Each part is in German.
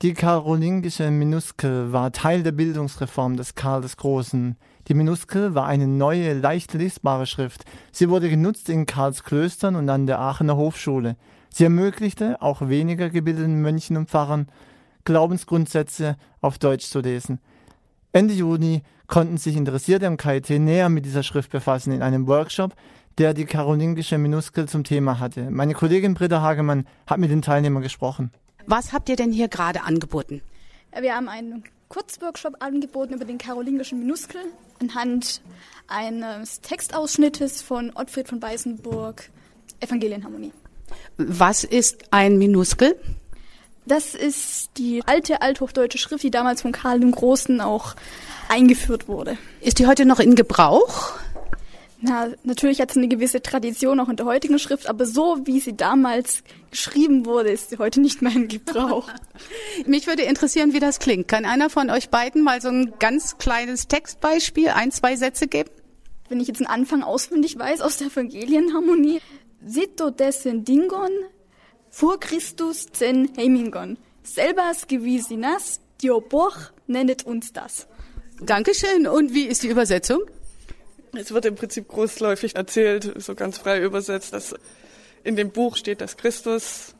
Die karolingische Minuskel war Teil der Bildungsreform des Karl des Großen. Die Minuskel war eine neue, leicht lesbare Schrift. Sie wurde genutzt in Karls Klöstern und an der Aachener Hofschule. Sie ermöglichte auch weniger gebildeten Mönchen und Pfarrern, Glaubensgrundsätze auf Deutsch zu lesen. Ende Juni konnten sich Interessierte am KIT näher mit dieser Schrift befassen in einem Workshop, der die karolingische Minuskel zum Thema hatte. Meine Kollegin Britta Hagemann hat mit den Teilnehmern gesprochen. Was habt ihr denn hier gerade angeboten? Wir haben einen Kurzworkshop angeboten über den karolingischen Minuskel anhand eines Textausschnittes von Ottfried von Weißenburg, Evangelienharmonie. Was ist ein Minuskel? Das ist die alte althochdeutsche Schrift, die damals von Karl dem Großen auch eingeführt wurde. Ist die heute noch in Gebrauch? Na, natürlich hat sie eine gewisse Tradition auch in der heutigen Schrift, aber so wie sie damals geschrieben wurde, ist sie heute nicht mehr in Gebrauch. Mich würde interessieren, wie das klingt. Kann einer von euch beiden mal so ein ganz kleines Textbeispiel, ein, zwei Sätze geben? Wenn ich jetzt einen Anfang auswendig weiß aus der Evangelienharmonie. Sito descendingon, vor Christus zen heimingon. Selbas gewisinas, Dioboch nennet uns das. Dankeschön. Und wie ist die Übersetzung? Es wird im Prinzip großläufig erzählt, so ganz frei übersetzt, dass in dem Buch steht, dass Christus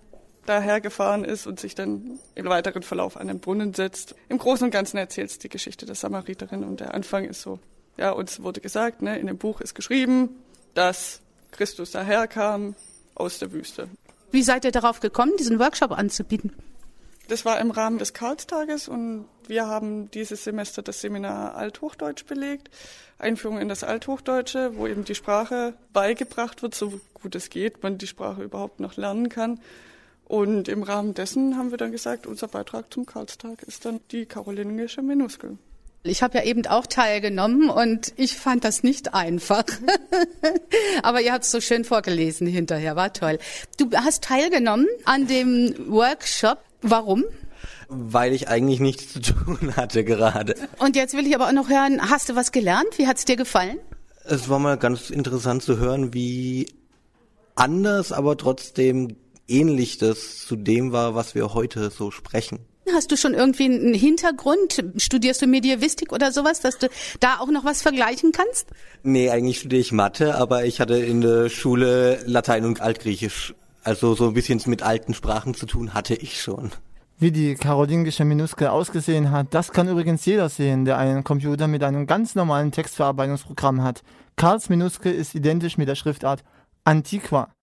dahergefahren ist und sich dann im weiteren Verlauf an den Brunnen setzt. Im Großen und Ganzen erzählt es die Geschichte der Samariterin und der Anfang ist so, ja, uns wurde gesagt, ne, in dem Buch ist geschrieben, dass Christus daherkam aus der Wüste. Wie seid ihr darauf gekommen, diesen Workshop anzubieten? Das war im Rahmen des Karlstages und wir haben dieses Semester das Seminar Althochdeutsch belegt, Einführung in das Althochdeutsche, wo eben die Sprache beigebracht wird, so gut es geht, man die Sprache überhaupt noch lernen kann. Und im Rahmen dessen haben wir dann gesagt, unser Beitrag zum Karlstag ist dann die karolingische Minuskel. Ich habe ja eben auch teilgenommen und ich fand das nicht einfach. Aber ihr habt es so schön vorgelesen hinterher, war toll. Du hast teilgenommen an dem Workshop. Warum? Weil ich eigentlich nichts zu tun hatte gerade. Und jetzt will ich aber auch noch hören, hast du was gelernt? Wie hat es dir gefallen? Es war mal ganz interessant zu hören, wie anders, aber trotzdem ähnlich das zu dem war, was wir heute so sprechen. Hast du schon irgendwie einen Hintergrund? Studierst du Medievistik oder sowas, dass du da auch noch was vergleichen kannst? Nee, eigentlich studiere ich Mathe, aber ich hatte in der Schule Latein und Altgriechisch. Also so ein bisschen mit alten Sprachen zu tun hatte ich schon. Wie die karolingische Minuskel ausgesehen hat, das kann übrigens jeder sehen, der einen Computer mit einem ganz normalen Textverarbeitungsprogramm hat. Karls Minuskel ist identisch mit der Schriftart Antiqua.